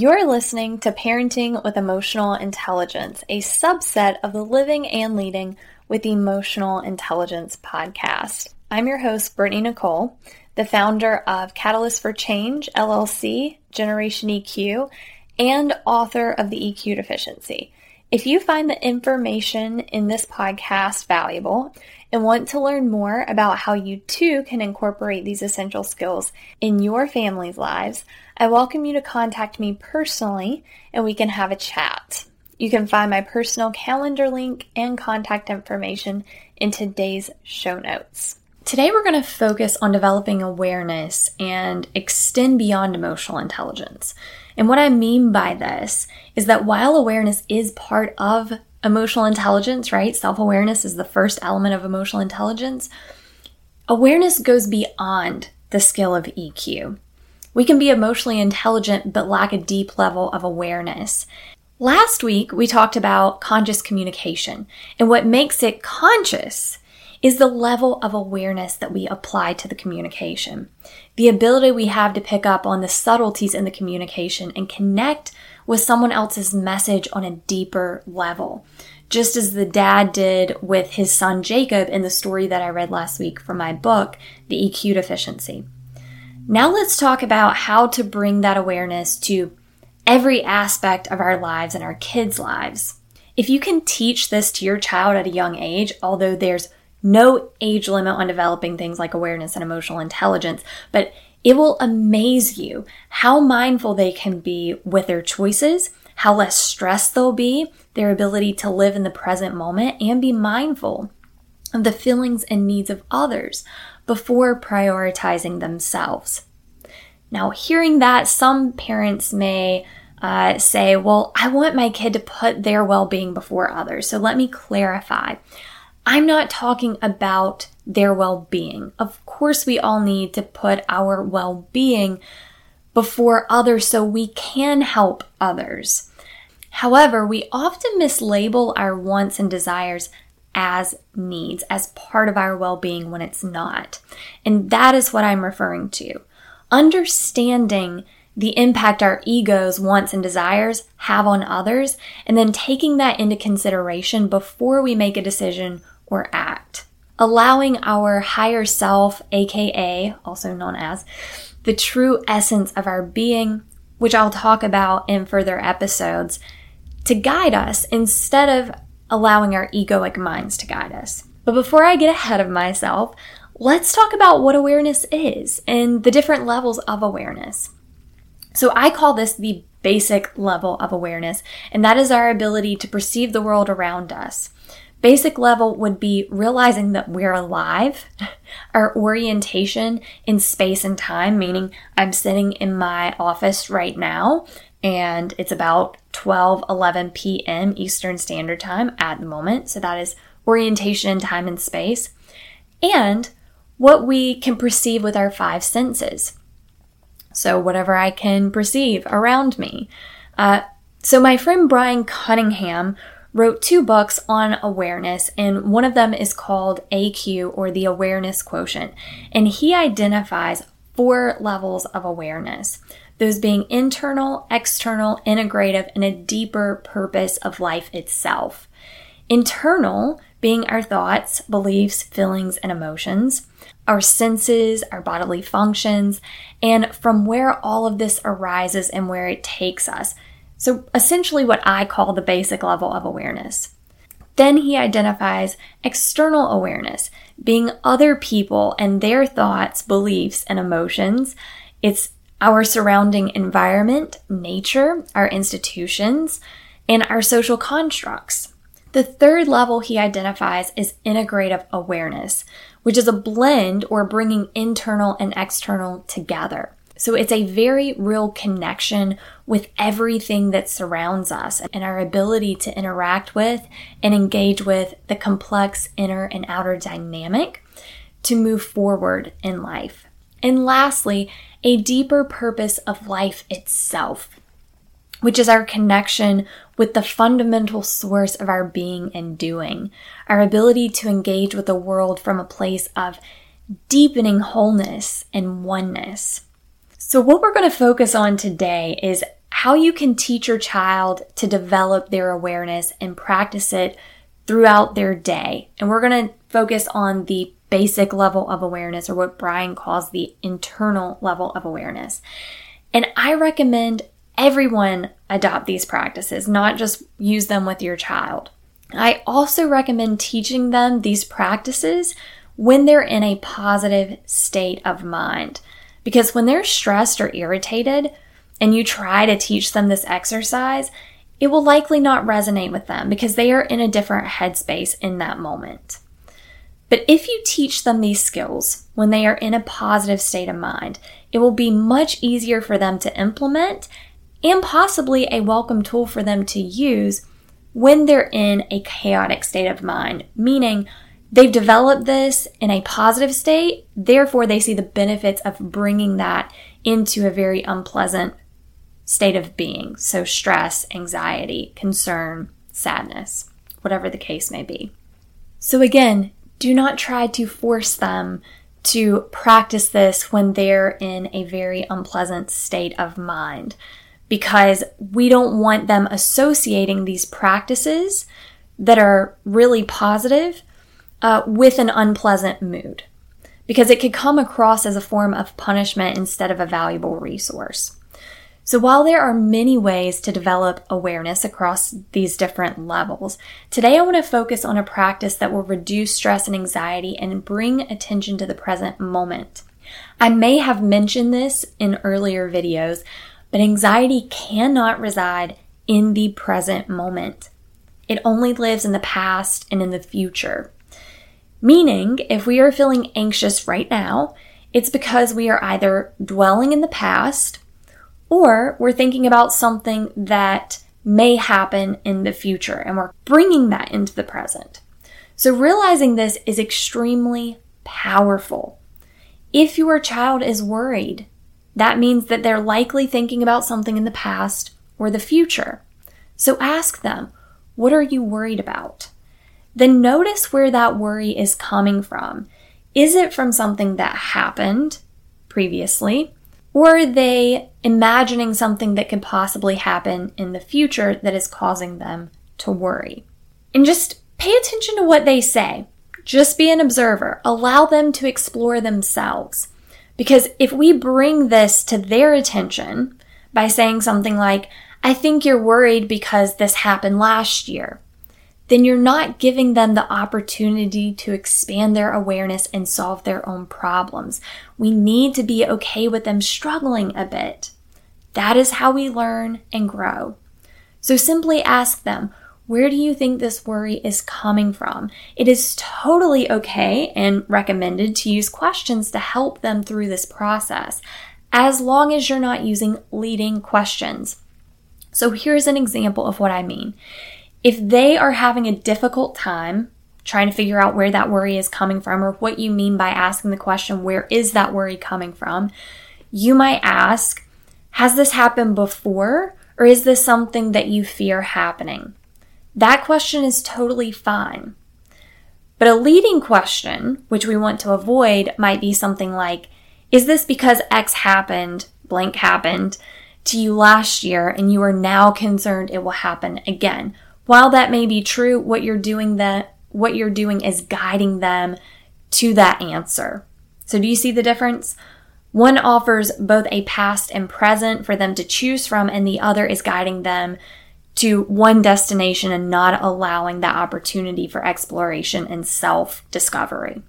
You're listening to Parenting with Emotional Intelligence, a subset of the Living and Leading with Emotional Intelligence podcast. I'm your host, Brittany Nicole, the founder of Catalyst for Change, LLC, Generation EQ, and author of The EQ Deficiency. If you find the information in this podcast valuable and want to learn more about how you too can incorporate these essential skills in your family's lives, I welcome you to contact me personally and we can have a chat. You can find my personal calendar link and contact information in today's show notes. Today, we're going to focus on developing awareness and extend beyond emotional intelligence. And what I mean by this is that while awareness is part of emotional intelligence, right? Self awareness is the first element of emotional intelligence. Awareness goes beyond the skill of EQ. We can be emotionally intelligent but lack a deep level of awareness. Last week, we talked about conscious communication, and what makes it conscious is the level of awareness that we apply to the communication. The ability we have to pick up on the subtleties in the communication and connect with someone else's message on a deeper level. Just as the dad did with his son Jacob in the story that I read last week from my book, The EQ Deficiency. Now let's talk about how to bring that awareness to every aspect of our lives and our kids' lives. If you can teach this to your child at a young age, although there's no age limit on developing things like awareness and emotional intelligence, but it will amaze you how mindful they can be with their choices, how less stressed they'll be, their ability to live in the present moment and be mindful of the feelings and needs of others before prioritizing themselves. Now, hearing that, some parents may uh, say, Well, I want my kid to put their well being before others. So let me clarify. I'm not talking about their well being. Of course, we all need to put our well being before others so we can help others. However, we often mislabel our wants and desires as needs, as part of our well being when it's not. And that is what I'm referring to. Understanding the impact our egos, wants, and desires have on others, and then taking that into consideration before we make a decision or act. Allowing our higher self, aka, also known as, the true essence of our being, which I'll talk about in further episodes, to guide us instead of allowing our egoic minds to guide us. But before I get ahead of myself, let's talk about what awareness is and the different levels of awareness. So I call this the basic level of awareness, and that is our ability to perceive the world around us. Basic level would be realizing that we're alive, our orientation in space and time, meaning I'm sitting in my office right now and it's about 12 11 p.m. Eastern Standard Time at the moment. So that is orientation in time and space. And what we can perceive with our five senses. So, whatever I can perceive around me. Uh, so, my friend Brian Cunningham wrote two books on awareness, and one of them is called AQ or the Awareness Quotient. And he identifies four levels of awareness those being internal, external, integrative, and a deeper purpose of life itself. Internal being our thoughts, beliefs, feelings, and emotions, our senses, our bodily functions, and from where all of this arises and where it takes us. So, essentially, what I call the basic level of awareness. Then he identifies external awareness, being other people and their thoughts, beliefs, and emotions. It's our surrounding environment, nature, our institutions, and our social constructs. The third level he identifies is integrative awareness, which is a blend or bringing internal and external together. So it's a very real connection with everything that surrounds us and our ability to interact with and engage with the complex inner and outer dynamic to move forward in life. And lastly, a deeper purpose of life itself, which is our connection with the fundamental source of our being and doing, our ability to engage with the world from a place of deepening wholeness and oneness. So, what we're going to focus on today is how you can teach your child to develop their awareness and practice it throughout their day. And we're going to focus on the basic level of awareness or what Brian calls the internal level of awareness. And I recommend everyone adopt these practices, not just use them with your child. I also recommend teaching them these practices when they're in a positive state of mind. Because when they're stressed or irritated and you try to teach them this exercise, it will likely not resonate with them because they are in a different headspace in that moment. But if you teach them these skills when they are in a positive state of mind, it will be much easier for them to implement and possibly a welcome tool for them to use when they're in a chaotic state of mind, meaning they've developed this in a positive state, therefore they see the benefits of bringing that into a very unpleasant state of being. So, stress, anxiety, concern, sadness, whatever the case may be. So, again, do not try to force them to practice this when they're in a very unpleasant state of mind because we don't want them associating these practices that are really positive uh, with an unpleasant mood because it could come across as a form of punishment instead of a valuable resource. So while there are many ways to develop awareness across these different levels, today I want to focus on a practice that will reduce stress and anxiety and bring attention to the present moment. I may have mentioned this in earlier videos, but anxiety cannot reside in the present moment. It only lives in the past and in the future. Meaning, if we are feeling anxious right now, it's because we are either dwelling in the past or we're thinking about something that may happen in the future and we're bringing that into the present. So realizing this is extremely powerful. If your child is worried, that means that they're likely thinking about something in the past or the future. So ask them, what are you worried about? Then notice where that worry is coming from. Is it from something that happened previously? Or they imagining something that could possibly happen in the future that is causing them to worry? And just pay attention to what they say. Just be an observer. Allow them to explore themselves. Because if we bring this to their attention by saying something like, I think you're worried because this happened last year, then you're not giving them the opportunity to expand their awareness and solve their own problems. We need to be okay with them struggling a bit. That is how we learn and grow. So simply ask them, where do you think this worry is coming from? It is totally okay and recommended to use questions to help them through this process, as long as you're not using leading questions. So here's an example of what I mean. If they are having a difficult time trying to figure out where that worry is coming from or what you mean by asking the question, where is that worry coming from? You might ask, has this happened before or is this something that you fear happening? That question is totally fine. But a leading question, which we want to avoid, might be something like, is this because X happened, blank happened to you last year and you are now concerned it will happen again? While that may be true, what you're doing that what you're doing is guiding them to that answer. So do you see the difference? One offers both a past and present for them to choose from, and the other is guiding them to one destination and not allowing that opportunity for exploration and self discovery.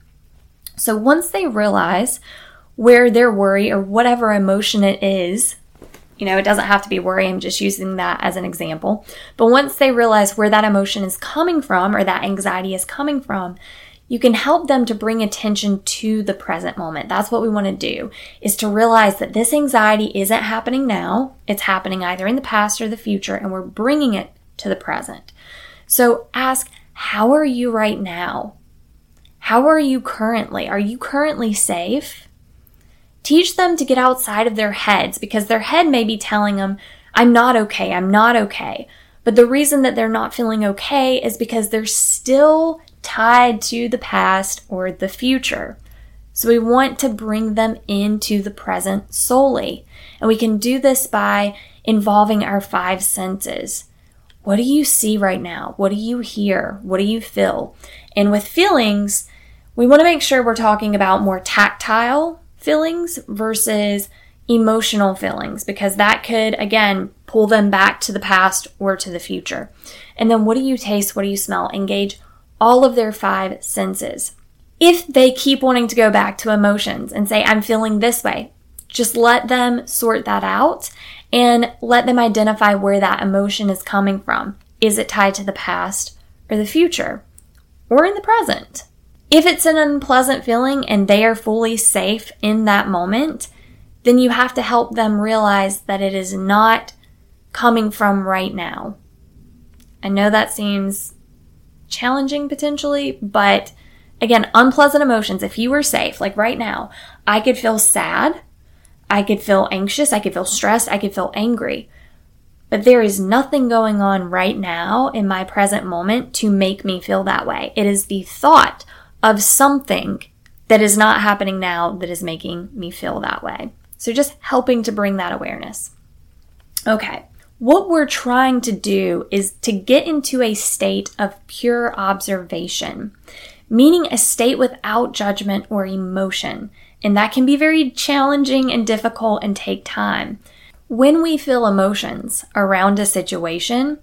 So once they realize where their worry or whatever emotion it is you know, it doesn't have to be worry. I'm just using that as an example. But once they realize where that emotion is coming from or that anxiety is coming from, you can help them to bring attention to the present moment. That's what we want to do is to realize that this anxiety isn't happening now. It's happening either in the past or the future and we're bringing it to the present. So ask, how are you right now? How are you currently? Are you currently safe? Teach them to get outside of their heads because their head may be telling them, I'm not okay, I'm not okay. But the reason that they're not feeling okay is because they're still tied to the past or the future. So we want to bring them into the present solely. And we can do this by involving our five senses. What do you see right now? What do you hear? What do you feel? And with feelings, we want to make sure we're talking about more tactile feelings versus emotional feelings because that could, again, pull them back to the past or to the future. And then what do you taste? What do you smell? Engage all of their five senses. If they keep wanting to go back to emotions and say, I'm feeling this way, just let them sort that out and let them identify where that emotion is coming from. Is it tied to the past or the future or in the present? If it's an unpleasant feeling and they are fully safe in that moment, then you have to help them realize that it is not coming from right now. I know that seems challenging potentially, but again, unpleasant emotions, if you were safe, like right now, I could feel sad I could feel anxious, I could feel stressed, I could feel angry. But there is nothing going on right now in my present moment to make me feel that way. It is the thought of something that is not happening now that is making me feel that way. So just helping to bring that awareness. Okay. What we're trying to do is to get into a state of pure observation, meaning a state without judgment or emotion. And that can be very challenging and difficult and take time. When we feel emotions around a situation,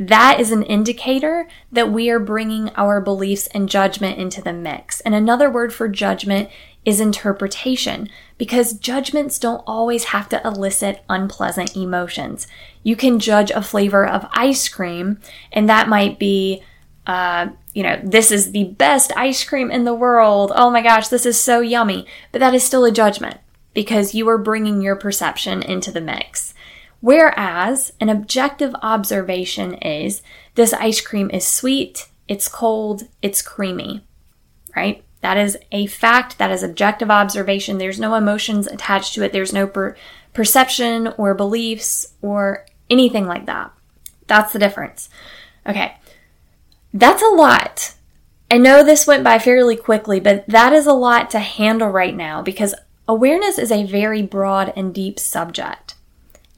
that is an indicator that we are bringing our beliefs and judgment into the mix. And another word for judgment is interpretation because judgments don't always have to elicit unpleasant emotions. You can judge a flavor of ice cream, and that might be uh, you know, this is the best ice cream in the world. Oh my gosh, this is so yummy. But that is still a judgment because you are bringing your perception into the mix. Whereas an objective observation is this ice cream is sweet, it's cold, it's creamy, right? That is a fact. That is objective observation. There's no emotions attached to it. There's no per- perception or beliefs or anything like that. That's the difference. Okay. That's a lot. I know this went by fairly quickly, but that is a lot to handle right now because awareness is a very broad and deep subject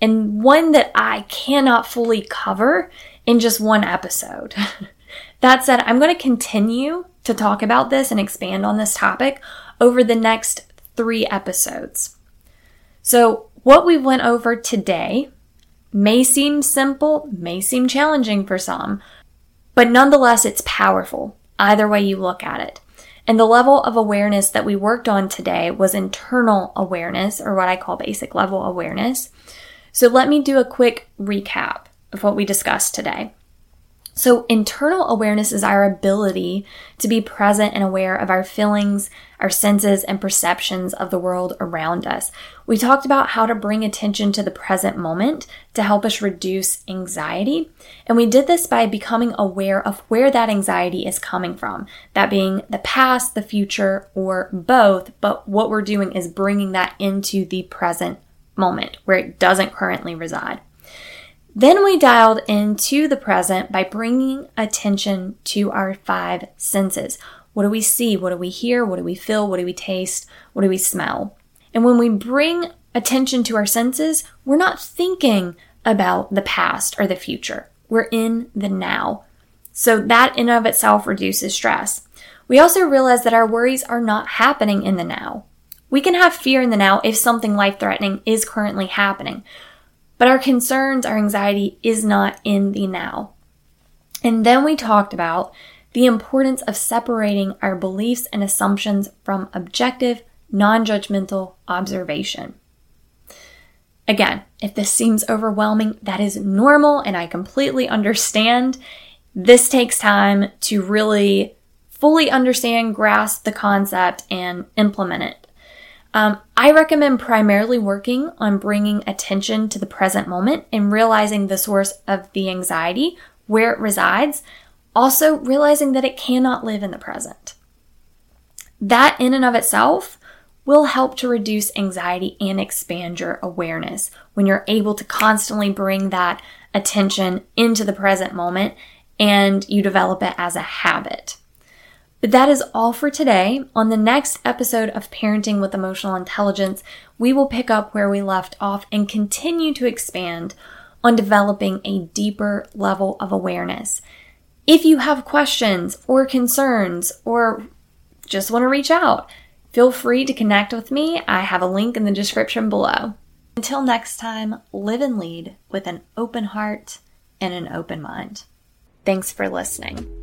and one that I cannot fully cover in just one episode. that said, I'm going to continue to talk about this and expand on this topic over the next three episodes. So, what we went over today may seem simple, may seem challenging for some, but nonetheless, it's powerful, either way you look at it. And the level of awareness that we worked on today was internal awareness, or what I call basic level awareness. So let me do a quick recap of what we discussed today. So, internal awareness is our ability to be present and aware of our feelings, our senses, and perceptions of the world around us. We talked about how to bring attention to the present moment to help us reduce anxiety. And we did this by becoming aware of where that anxiety is coming from, that being the past, the future, or both. But what we're doing is bringing that into the present moment where it doesn't currently reside. Then we dialed into the present by bringing attention to our five senses. What do we see? What do we hear? What do we feel? What do we taste? What do we smell? And when we bring attention to our senses, we're not thinking about the past or the future. We're in the now. So that in of itself reduces stress. We also realize that our worries are not happening in the now. We can have fear in the now if something life threatening is currently happening. But our concerns, our anxiety is not in the now. And then we talked about the importance of separating our beliefs and assumptions from objective, non judgmental observation. Again, if this seems overwhelming, that is normal and I completely understand. This takes time to really fully understand, grasp the concept, and implement it. Um, I recommend primarily working on bringing attention to the present moment and realizing the source of the anxiety, where it resides, also realizing that it cannot live in the present. That, in and of itself, will help to reduce anxiety and expand your awareness when you're able to constantly bring that attention into the present moment and you develop it as a habit. But that is all for today. On the next episode of Parenting with Emotional Intelligence, we will pick up where we left off and continue to expand on developing a deeper level of awareness. If you have questions or concerns or just want to reach out, feel free to connect with me. I have a link in the description below. Until next time, live and lead with an open heart and an open mind. Thanks for listening.